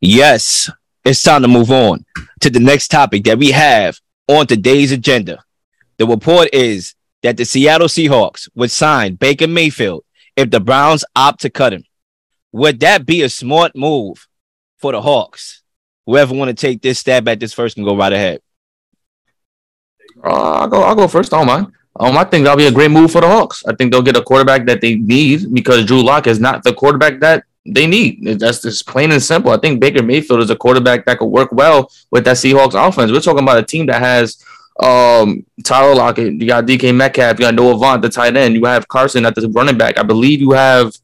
Yes, it's time to move on to the next topic that we have on today's agenda. The report is that the Seattle Seahawks would sign Baker Mayfield if the Browns opt to cut him. Would that be a smart move for the Hawks? Whoever want to take this stab at this first can go right ahead. Uh, I'll go. I'll go first. I don't mind. Um, I think that'll be a great move for the Hawks. I think they'll get a quarterback that they need because Drew Lock is not the quarterback that they need. That's just plain and simple. I think Baker Mayfield is a quarterback that could work well with that Seahawks offense. We're talking about a team that has um, Tyler Lockett, you got DK Metcalf, you got Noah Fant, the tight end, you have Carson at the running back. I believe you have.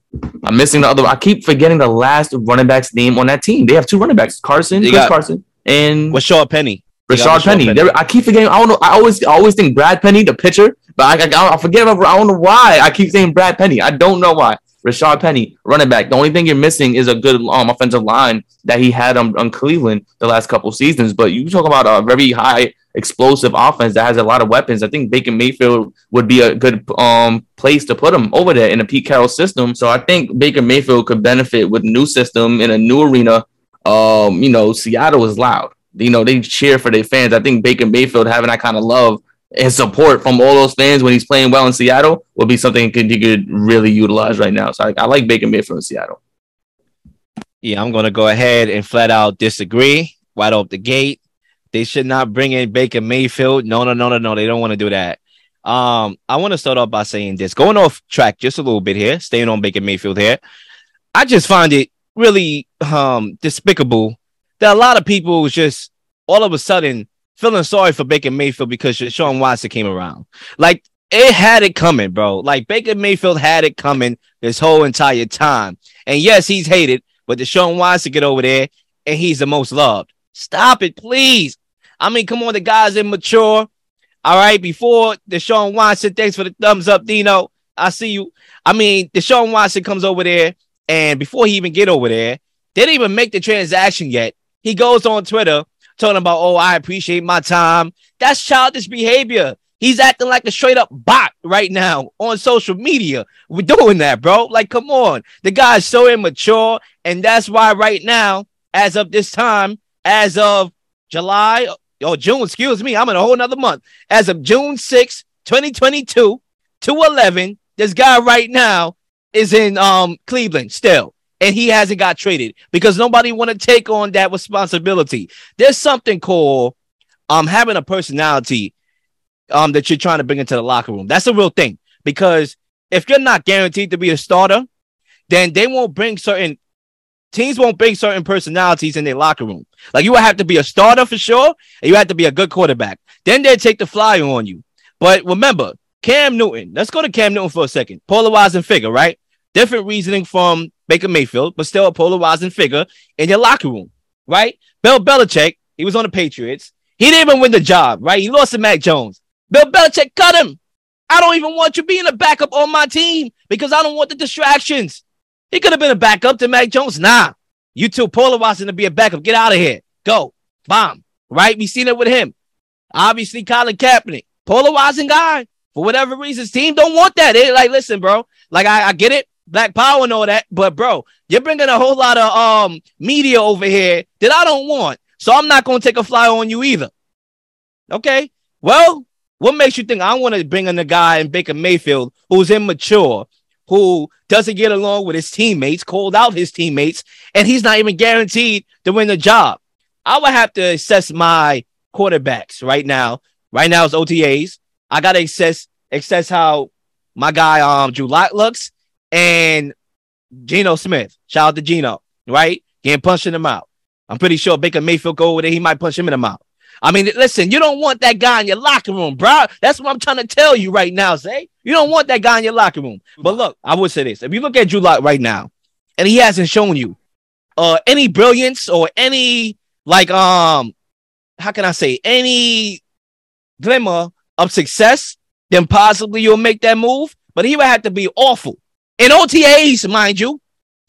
I'm missing the other. I keep forgetting the last running back's name on that team. They have two running backs: Carson, Chris got, Carson, and Rashard Penny. Rashard Penny. Penny. I keep forgetting. I don't know. I always, I always think Brad Penny, the pitcher, but I, I, I forget about. I don't know why I keep saying Brad Penny. I don't know why. Rashard Penny, running back. The only thing you're missing is a good um, offensive line that he had on, on Cleveland the last couple seasons. But you talk about a very high explosive offense that has a lot of weapons. I think Baker Mayfield would be a good um, place to put him over there in a Pete Carroll system. So I think Baker Mayfield could benefit with new system in a new arena. Um, you know, Seattle is loud. You know, they cheer for their fans. I think Baker Mayfield having that kind of love and support from all those fans when he's playing well in Seattle will be something he could really utilize right now. So I, I like Baker Mayfield in Seattle. Yeah, I'm going to go ahead and flat out disagree right off the gate. They should not bring in Baker Mayfield. No, no, no, no, no. They don't want to do that. Um, I want to start off by saying this, going off track just a little bit here, staying on Baker Mayfield here. I just find it really um despicable that a lot of people just all of a sudden feeling sorry for Baker Mayfield because Sean Watson came around. Like it had it coming, bro. Like Baker Mayfield had it coming this whole entire time. And yes, he's hated, but Deshaun Watson get over there and he's the most loved. Stop it, please. I mean, come on, the guy's immature. All right, before Deshaun Watson, thanks for the thumbs up, Dino. I see you. I mean, Deshaun Watson comes over there, and before he even get over there, they didn't even make the transaction yet. He goes on Twitter talking about, oh, I appreciate my time. That's childish behavior. He's acting like a straight up bot right now on social media. We're doing that, bro. Like, come on. The guy's so immature. And that's why right now, as of this time, as of July or June, excuse me, I'm in a whole nother month. As of June 6, 2022 to 11, this guy right now is in um Cleveland still and he hasn't got traded because nobody want to take on that responsibility. There's something called um having a personality um that you're trying to bring into the locker room. That's a real thing because if you're not guaranteed to be a starter, then they won't bring certain teams won't bring certain personalities in their locker room. Like you will have to be a starter for sure, and you have to be a good quarterback. Then they take the flyer on you. But remember, Cam Newton. Let's go to Cam Newton for a second. Polarizing figure, right? Different reasoning from Baker Mayfield, but still a polarizing figure in your locker room, right? Bill Belichick, he was on the Patriots. He didn't even win the job, right? He lost to Mac Jones. Bill Belichick cut him. I don't even want you being a backup on my team because I don't want the distractions. He could have been a backup to Mac Jones. Nah, you too polarizing to be a backup. Get out of here. Go. Bomb. Right? We seen it with him. Obviously, Colin Kaepernick, polarizing guy. For whatever reasons, team don't want that. They like, listen, bro. Like, I, I get it. Black power and all that. But bro, you're bringing a whole lot of um media over here that I don't want. So I'm not gonna take a fly on you either. Okay. Well, what makes you think I want to bring in a guy in Baker Mayfield who's immature, who doesn't get along with his teammates, called out his teammates, and he's not even guaranteed to win the job? I would have to assess my quarterbacks right now. Right now it's OTAs. I gotta assess assess how my guy um Drew Lock looks and Geno Smith. Shout out to Geno, right? Getting punching him out. I'm pretty sure Baker Mayfield go over there. He might punch him in the mouth. I mean, listen, you don't want that guy in your locker room, bro. That's what I'm trying to tell you right now, Zay You don't want that guy in your locker room. But look, I would say this. If you look at Drew Lock right now, and he hasn't shown you uh any brilliance or any like um how can I say any glimmer of success, then possibly you'll make that move. But he would have to be awful in OTAs, mind you,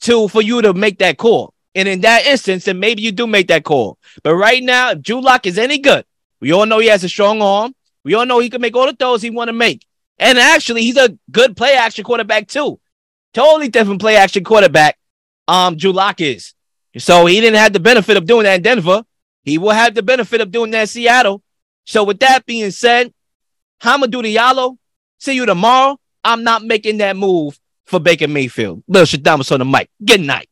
to for you to make that call. And in that instance, then maybe you do make that call. But right now, if Drew Lock is any good, we all know he has a strong arm. We all know he can make all the throws he want to make. And actually, he's a good play action quarterback too. Totally different play action quarterback. Um, Drew Lock is. So he didn't have the benefit of doing that in Denver. He will have the benefit of doing that in Seattle. So with that being said, Hamidou Diallo, see you tomorrow. I'm not making that move for Baker Mayfield. Lil Stradamus on the mic. Good night.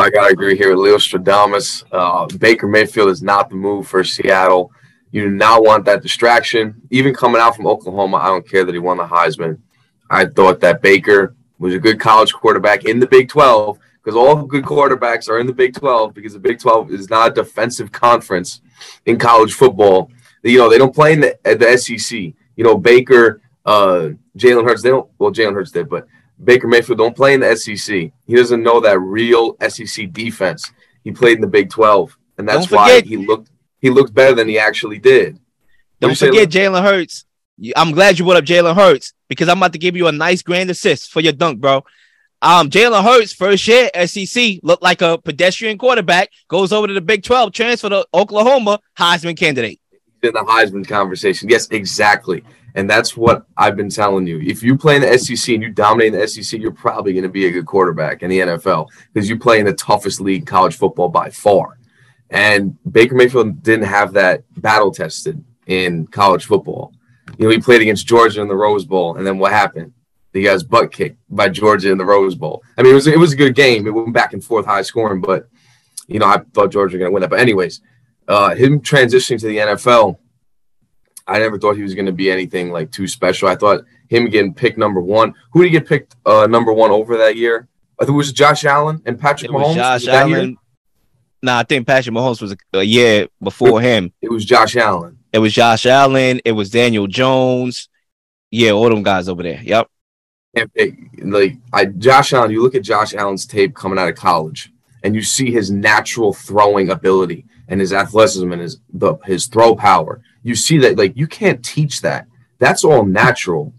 I gotta agree here with Leo Stradamus. Uh, Baker Mayfield is not the move for Seattle. You do not want that distraction. Even coming out from Oklahoma, I don't care that he won the Heisman. I thought that Baker was a good college quarterback in the Big 12 because all good quarterbacks are in the Big 12 because the Big 12 is not a defensive conference in college football. You know, they don't play in the, the SEC. You know, Baker, uh, Jalen Hurts, they don't, well, Jalen Hurts did, but Baker Mayfield don't play in the SEC. He doesn't know that real SEC defense. He played in the Big 12, and that's why he looked he looked better than he actually did. Don't forget Jalen Hurts. I'm glad you brought up Jalen Hurts because I'm about to give you a nice grand assist for your dunk, bro. Um, Jalen Hurts, first year SEC, looked like a pedestrian quarterback, goes over to the Big 12, transfer to Oklahoma, Heisman candidate. In the Heisman conversation. Yes, exactly. And that's what I've been telling you. If you play in the SEC and you dominate in the SEC, you're probably going to be a good quarterback in the NFL because you play in the toughest league, college football, by far. And Baker Mayfield didn't have that battle tested in college football. You know, he played against Georgia in the Rose Bowl, and then what happened? He got his butt kicked by Georgia in the Rose Bowl. I mean, it was it was a good game. It went back and forth, high scoring, but you know, I thought Georgia was going to win that. But anyways, uh, him transitioning to the NFL, I never thought he was going to be anything like too special. I thought him getting picked number one. Who did he get picked uh, number one over that year? I think it was Josh Allen and Patrick it Mahomes. Josh Allen, Nah, I think Patrick Mahomes was a, a year before him. It was Josh Allen. It was Josh Allen. It was Daniel Jones. Yeah, all them guys over there. Yep. And it, like I, Josh Allen, you look at Josh Allen's tape coming out of college, and you see his natural throwing ability and his athleticism and his the, his throw power. You see that like you can't teach that. That's all natural.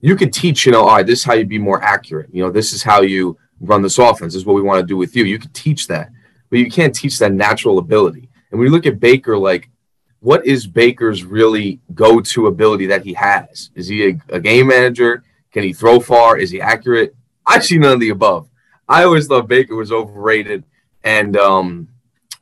You can teach, you know, all right, this is how you be more accurate. You know, this is how you run this offense. This is what we want to do with you. You can teach that but you can't teach that natural ability. And when you look at Baker, like, what is Baker's really go to ability that he has? Is he a, a, game manager? Can he throw far? Is he accurate? I see none of the above. I always thought Baker was overrated. And um,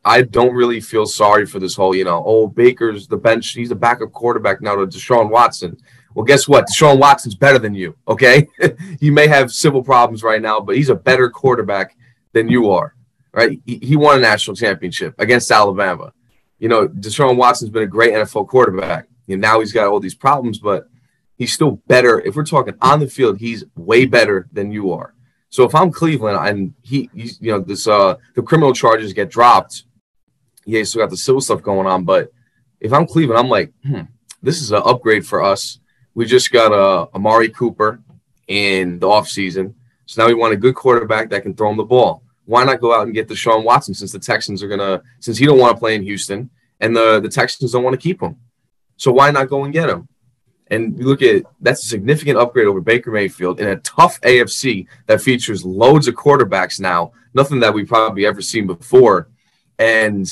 I don't really feel sorry for this whole, you know, oh, Baker's the bench. He's a backup quarterback now to Deshaun Watson. Well, guess what? Deshaun Watson's better than you. Okay. you may have civil problems right now, but he's a better quarterback than you are right? He, he won a national championship against Alabama. You know, Deshaun Watson's been a great NFL quarterback. And now he's got all these problems, but he's still better. If we're talking on the field, he's way better than you are. So if I'm Cleveland and he, you know, this uh the criminal charges get dropped, yeah, he's still got the civil stuff going on. But if I'm Cleveland, I'm like, hmm, this is an upgrade for us. We just got a uh, Amari Cooper in the offseason. So now we want a good quarterback that can throw him the ball why not go out and get Deshaun Watson since the Texans are gonna since he don't want to play in Houston and the the Texans don't want to keep him. So why not go and get him? And you look at that's a significant upgrade over Baker Mayfield in a tough AFC that features loads of quarterbacks now, nothing that we've probably ever seen before. And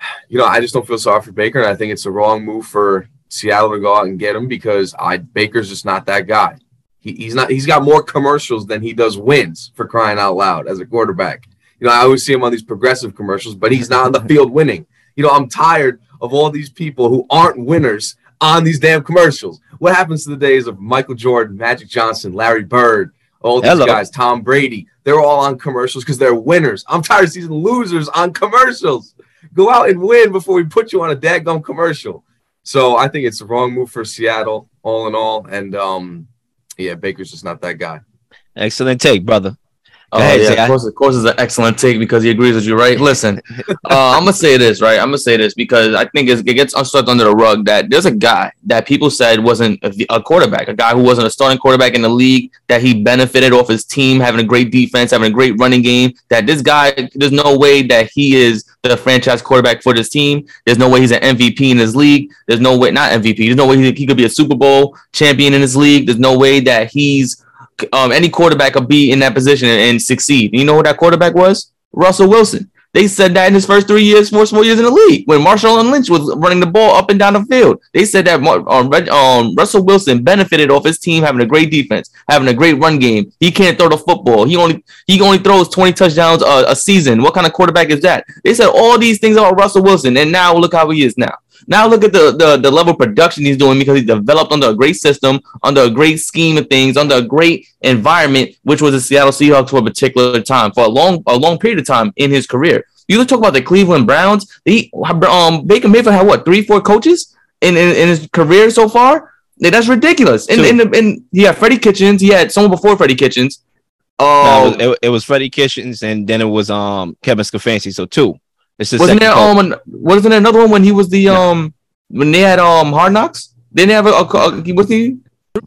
you know, I just don't feel sorry for Baker, and I think it's the wrong move for Seattle to go out and get him because I Baker's just not that guy. He, he's not. He's got more commercials than he does wins for crying out loud as a quarterback. You know, I always see him on these progressive commercials, but he's not on the field winning. You know, I'm tired of all these people who aren't winners on these damn commercials. What happens to the days of Michael Jordan, Magic Johnson, Larry Bird, all these Hello. guys, Tom Brady? They're all on commercials because they're winners. I'm tired of seeing losers on commercials. Go out and win before we put you on a dadgum commercial. So I think it's the wrong move for Seattle, all in all. And um, yeah, Baker's just not that guy. Excellent take, brother. Oh yeah, of course, of course, is an excellent take because he agrees with you, right? Listen, uh, I'm gonna say this, right? I'm gonna say this because I think it gets swept under the rug that there's a guy that people said wasn't a, a, quarterback, a guy who wasn't a starting quarterback in the league, that he benefited off his team having a great defense, having a great running game. That this guy, there's no way that he is the franchise quarterback for this team. There's no way he's an MVP in his league. There's no way, not MVP. There's no way he, he could be a Super Bowl champion in his league. There's no way that he's um, any quarterback could be in that position and, and succeed. You know who that quarterback was? Russell Wilson. They said that in his first three years, four small years in the league, when Marshawn Lynch was running the ball up and down the field. They said that um, um, Russell Wilson benefited off his team having a great defense, having a great run game. He can't throw the football. He only he only throws 20 touchdowns a, a season. What kind of quarterback is that? They said all these things about Russell Wilson, and now look how he is now. Now look at the, the, the level of production he's doing because he developed under a great system, under a great scheme of things, under a great environment, which was the Seattle Seahawks for a particular time, for a long a long period of time in his career. You talk about the Cleveland Browns. He um Baker Mayfield had what three, four coaches in, in, in his career so far. That's ridiculous. And, and, and he had Freddie Kitchens. He had someone before Freddie Kitchens. Oh, no, it, it, was Freddie Kitchens, and then it was um Kevin Stefanski. So two. It's the wasn't there coach. um wasn't there another one when he was the um when they had um Hard Knocks? They didn't they have a, a, a was he?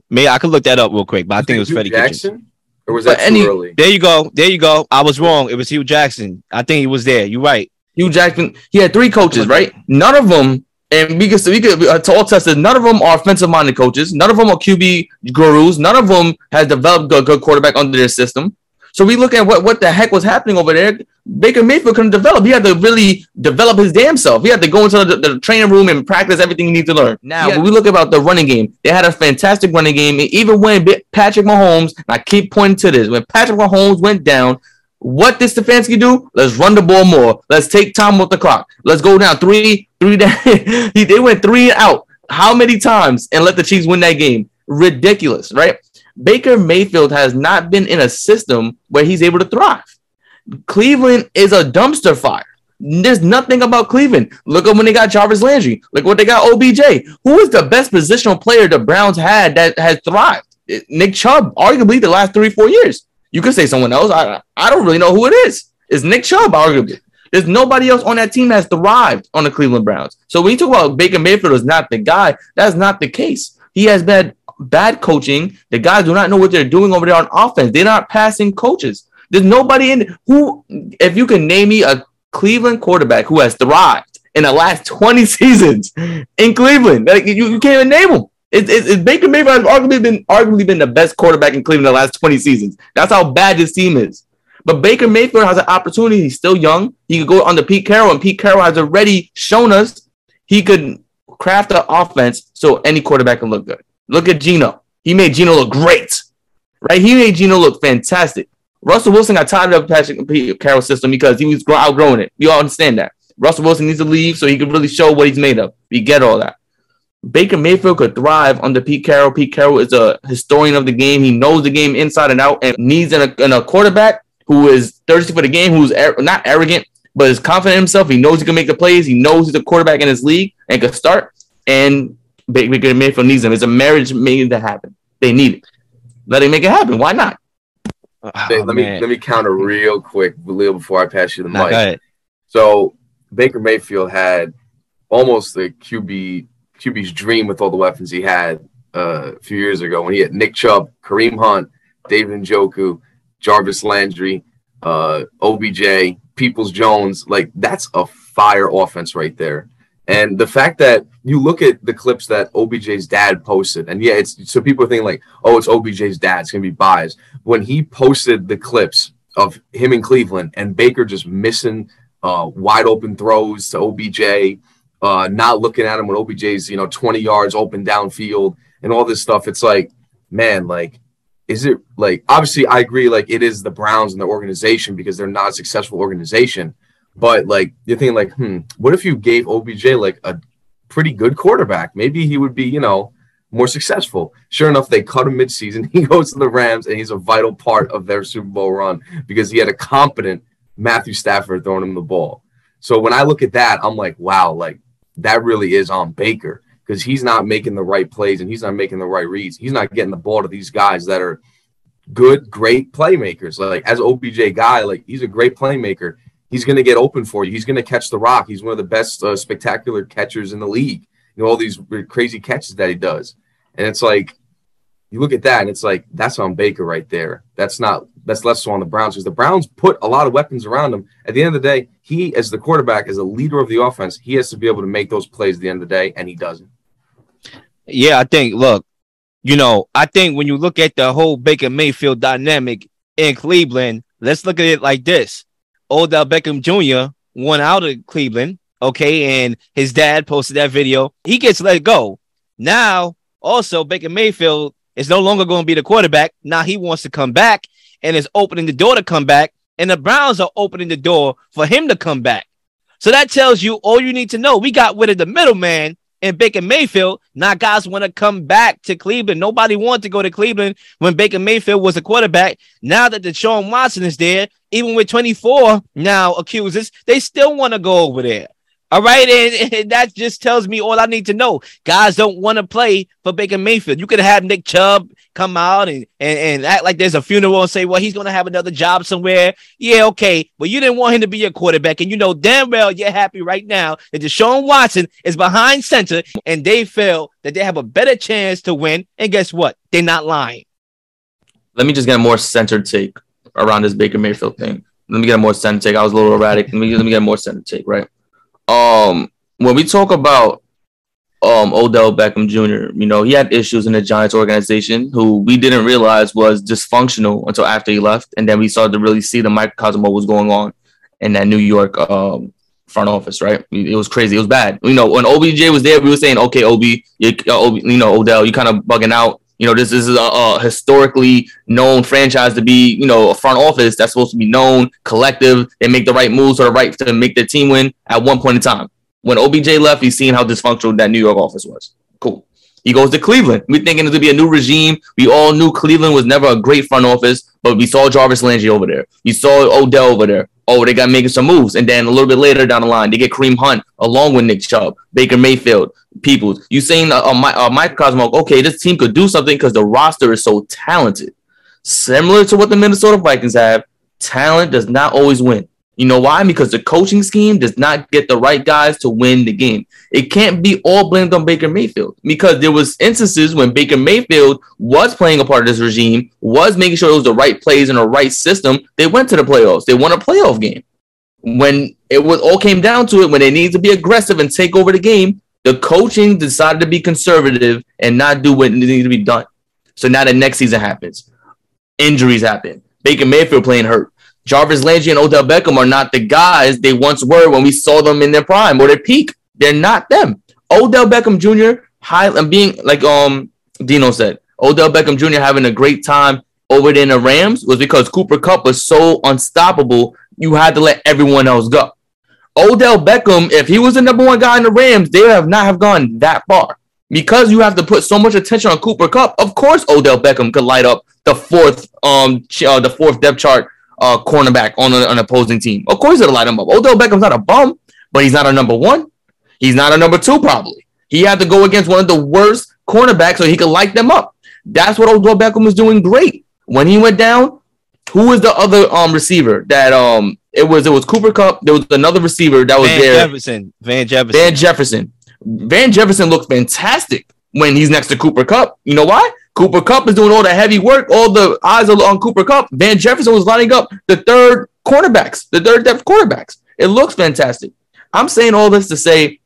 Me, I could look that up real quick, but I think it was Freddie Jackson. Kitchens. Or was that but too any, early? There you go. There you go. I was wrong. It was Hue Jackson. I think he was there. You're right. Hue Jackson. He had three coaches, right? None of them, and because we could uh, to all tested, none of them are offensive minded coaches. None of them are QB gurus. None of them has developed a good quarterback under their system. So we look at what, what the heck was happening over there. Baker Mayfield couldn't develop. He had to really develop his damn self. He had to go into the, the training room and practice everything he needs to learn. Now, when we look about the running game, they had a fantastic running game. Even when Patrick Mahomes, I keep pointing to this, when Patrick Mahomes went down, what did Stefanski do? Let's run the ball more. Let's take time with the clock. Let's go down three, three down. they went three out. How many times and let the Chiefs win that game? Ridiculous, right? Baker Mayfield has not been in a system where he's able to thrive. Cleveland is a dumpster fire. There's nothing about Cleveland. Look at when they got Jarvis Landry. Look what they got OBJ. Who is the best positional player the Browns had that has thrived? Nick Chubb, arguably the last three, four years. You could say someone else. I, I don't really know who it is. It's Nick Chubb, arguably. There's nobody else on that team that's thrived on the Cleveland Browns. So when you talk about Baker Mayfield is not the guy, that's not the case. He has been bad coaching. The guys do not know what they're doing over there on offense. They're not passing coaches. There's nobody in who, if you can name me a Cleveland quarterback who has thrived in the last 20 seasons in Cleveland, like you, you can't even name him. It, it, it, Baker Mayfield has arguably been arguably been the best quarterback in Cleveland the last 20 seasons. That's how bad this team is. But Baker Mayfield has an opportunity. He's still young. He could go under Pete Carroll, and Pete Carroll has already shown us he could craft an offense so any quarterback can look good. Look at Geno. He made Geno look great, right? He made Gino look fantastic. Russell Wilson got tired of the Patrick Carroll's system because he was outgrowing it. You all understand that. Russell Wilson needs to leave so he can really show what he's made of. We get all that. Baker Mayfield could thrive under Pete Carroll. Pete Carroll is a historian of the game. He knows the game inside and out and needs a, a quarterback who is thirsty for the game, who's not arrogant, but is confident in himself. He knows he can make the plays. He knows he's a quarterback in his league and can start. And Baker Mayfield needs them. It's a marriage made to happen. They need it. Let him make it happen. Why not? Oh, let man. me let me counter real quick, Leo, before I pass you the nah, mic. So Baker Mayfield had almost the QB QB's dream with all the weapons he had uh, a few years ago when he had Nick Chubb, Kareem Hunt, David Njoku, Jarvis Landry, uh, OBJ, Peoples Jones. Like that's a fire offense right there. And the fact that you look at the clips that OBJ's dad posted, and yeah, it's so people are thinking like, oh, it's OBJ's dad, it's gonna be biased. When he posted the clips of him in Cleveland and Baker just missing uh, wide open throws to OBJ, uh, not looking at him when OBJ's you know 20 yards open downfield and all this stuff, it's like, man, like, is it like obviously I agree, like it is the Browns and the organization because they're not a successful organization. But like you're thinking, like, hmm, what if you gave OBJ like a pretty good quarterback? Maybe he would be, you know, more successful. Sure enough, they cut him midseason. He goes to the Rams, and he's a vital part of their Super Bowl run because he had a competent Matthew Stafford throwing him the ball. So when I look at that, I'm like, wow, like that really is on Baker because he's not making the right plays and he's not making the right reads. He's not getting the ball to these guys that are good, great playmakers. Like as OBJ guy, like he's a great playmaker he's going to get open for you. He's going to catch the rock. He's one of the best uh, spectacular catchers in the league. You know all these crazy catches that he does, and it's like you look at that and it's like that's on Baker right there. That's not that's less so on the Browns because the Browns put a lot of weapons around him. At the end of the day, he as the quarterback, as a leader of the offense, he has to be able to make those plays at the end of the day, and he doesn't. Yeah, I think. Look, you know, I think when you look at the whole Baker Mayfield dynamic in Cleveland, let's look at it like this Odell Beckham Jr. went out of Cleveland. Okay, and his dad posted that video. He gets let go. Now, also Baker Mayfield is no longer going to be the quarterback. Now he wants to come back and is opening the door to come back. And the Browns are opening the door for him to come back. So that tells you all you need to know. We got rid of the middleman and Baker Mayfield. Now guys want to come back to Cleveland. Nobody wanted to go to Cleveland when Baker Mayfield was a quarterback. Now that Deshaun Watson is there, even with 24 now accusers, they still want to go over there. All right, and, and, that just tells me all I need to know. Guys don't want to play for Baker Mayfield. You could have Nick Chubb come out and, and, and act like there's a funeral and say, well, he's going to have another job somewhere. Yeah, okay. But you didn't want him to be your quarterback. And you know damn well you're happy right now that Deshaun Watson is behind center and they feel that they have a better chance to win. And guess what? They're not lying. Let me just get a more centered take around this Baker Mayfield thing. Let me get a more centered take. I was a little erratic. Let me, let me get a more centered take, right? Um when we talk about um Odell Beckham Jr., you know, he had issues in the Giants organization who we didn't realize was dysfunctional until after he left. And then we started to really see the microcosm what was going on in that New York um front office, right? It was crazy. It was bad. You know, when OBJ was there, we were saying, okay, OB, you, uh, you know, Odell, you're kind of bugging out. You know, this is a, a, historically known franchise to be, you know, a front office that's supposed to be known, collective. They make the right moves or the right to make their team win at one point in time. When OBJ left, he's seen how dysfunctional that New York office was. Cool. He goes to Cleveland. We're thinking it's gonna be a new regime. We all knew Cleveland was never a great front office, but we saw Jarvis Landry over there. We saw Odell over there. Oh, they got making some moves, and then a little bit later down the line, they get Kareem Hunt along with Nick Chubb, Baker Mayfield, Peoples. You saying uh, uh, uh, Mike Cosmo? Okay, this team could do something because the roster is so talented. Similar to what the Minnesota Vikings have, talent does not always win. You know why? Because the coaching scheme does not get the right guys to win the game. It can't be all blamed on Baker Mayfield because there was instances when Baker Mayfield was playing a part of this regime, was making sure it was the right plays and the right system. They went to the playoffs. They won a playoff game. When it was all came down to it, when they needed to be aggressive and take over the game, the coaching decided to be conservative and not do what needed to be done. So now the next season happens. Injuries happen. Baker Mayfield playing hurt. Jarvis Landry and Odell Beckham are not the guys they once were when we saw them in their prime or their peak. They're not them. Odell Beckham Jr. high and being like um Dino said, Odell Beckham Jr. having a great time over there in the Rams was because Cooper Kupp was so unstoppable. You had to let everyone else go. Odell Beckham, if he was the number one guy in the Rams, they have not have gone that far. Because you have to put so much attention on Cooper Kupp, of course Odell Beckham could light up the fourth um uh, the fourth depth chart uh, cornerback on a, an opposing team. Of course, it'll light him up. Odell Beckham's not a bum, but he's not a number one. He's not a number two, probably. He had to go against one of the worst cornerbacks so he could light them up. That's what Odell Beckham was doing great. When he went down, who was the other um receiver that um it was it was Cooper Kupp. There was another receiver that was Van there. Jefferson. Van Jefferson. Van Jefferson. Van Jefferson looked fantastic when he's next to Cooper Kupp. You know why? Cooper Kupp is doing all the heavy work. All the eyes are on Cooper Kupp. Van Jefferson was lining up the third cornerbacks, the third depth quarterbacks. It looks fantastic. I'm saying all this to say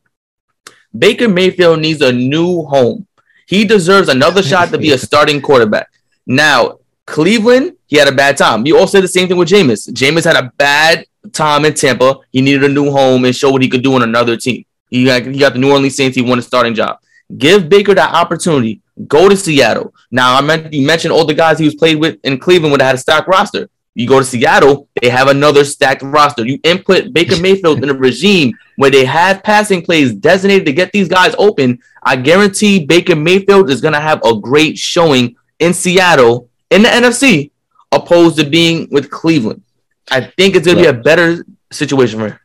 Baker Mayfield needs a new home. He deserves another shot to be a starting quarterback. Now, Cleveland, he had a bad time. You all said the same thing with Jameis. Jameis had a bad time in Tampa. He needed a new home and show what he could do on another team. He got, he got the New Orleans Saints. He won a starting job. Give Baker that opportunity. Go to Seattle. Now, I meant you mentioned all the guys he was played with in Cleveland when they had a stacked roster. You go to Seattle, they have another stacked roster. You input Baker Mayfield in a regime where they have passing plays designated to get these guys open. I guarantee Baker Mayfield is going to have a great showing in Seattle in the NFC, opposed to being with Cleveland. I think it's going to be a better situation for him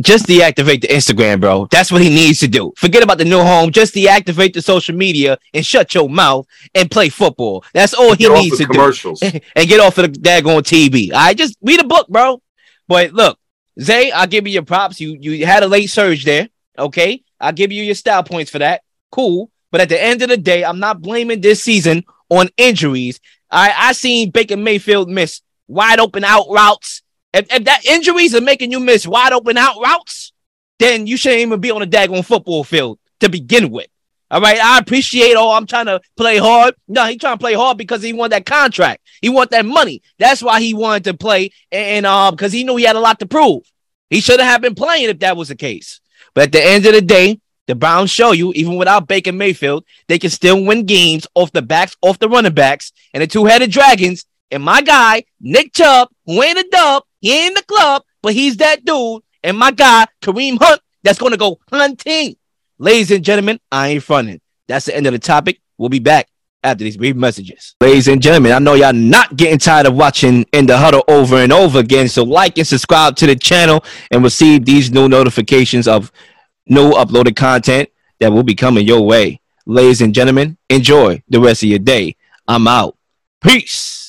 just deactivate the Instagram, bro. That's what he needs to do. Forget about the new home. Just deactivate the social media and shut your mouth and play football. That's all he needs to commercials. do. and get off of the daggone TV. I right? just read a book, bro. But look, Zay, I'll give you your props. You you had a late surge there. Okay. I'll give you your style points for that. Cool. But at the end of the day, I'm not blaming this season on injuries. I I seen Baker Mayfield miss wide open out routes if, if that injuries are making you miss wide open out routes, then you shouldn't even be on a daggone football field to begin with. All right, I appreciate. Oh, I'm trying to play hard. No, he trying to play hard because he want that contract. He want that money. That's why he wanted to play, and um, because he knew he had a lot to prove. He shouldn't have been playing if that was the case. But at the end of the day, the Browns show you, even without Baker Mayfield, they can still win games off the backs, off the running backs, and the two-headed dragons. And my guy, Nick Chubb, who ain't a dub, he ain't in the club, but he's that dude. And my guy, Kareem Hunt, that's going to go hunting. Ladies and gentlemen, I ain't fronting. That's the end of the topic. We'll be back after these brief messages. Ladies and gentlemen, I know y'all not getting tired of watching in the huddle over and over again. So like and subscribe to the channel and receive these new notifications of new uploaded content that will be coming your way. Ladies and gentlemen, enjoy the rest of your day. I'm out. Peace.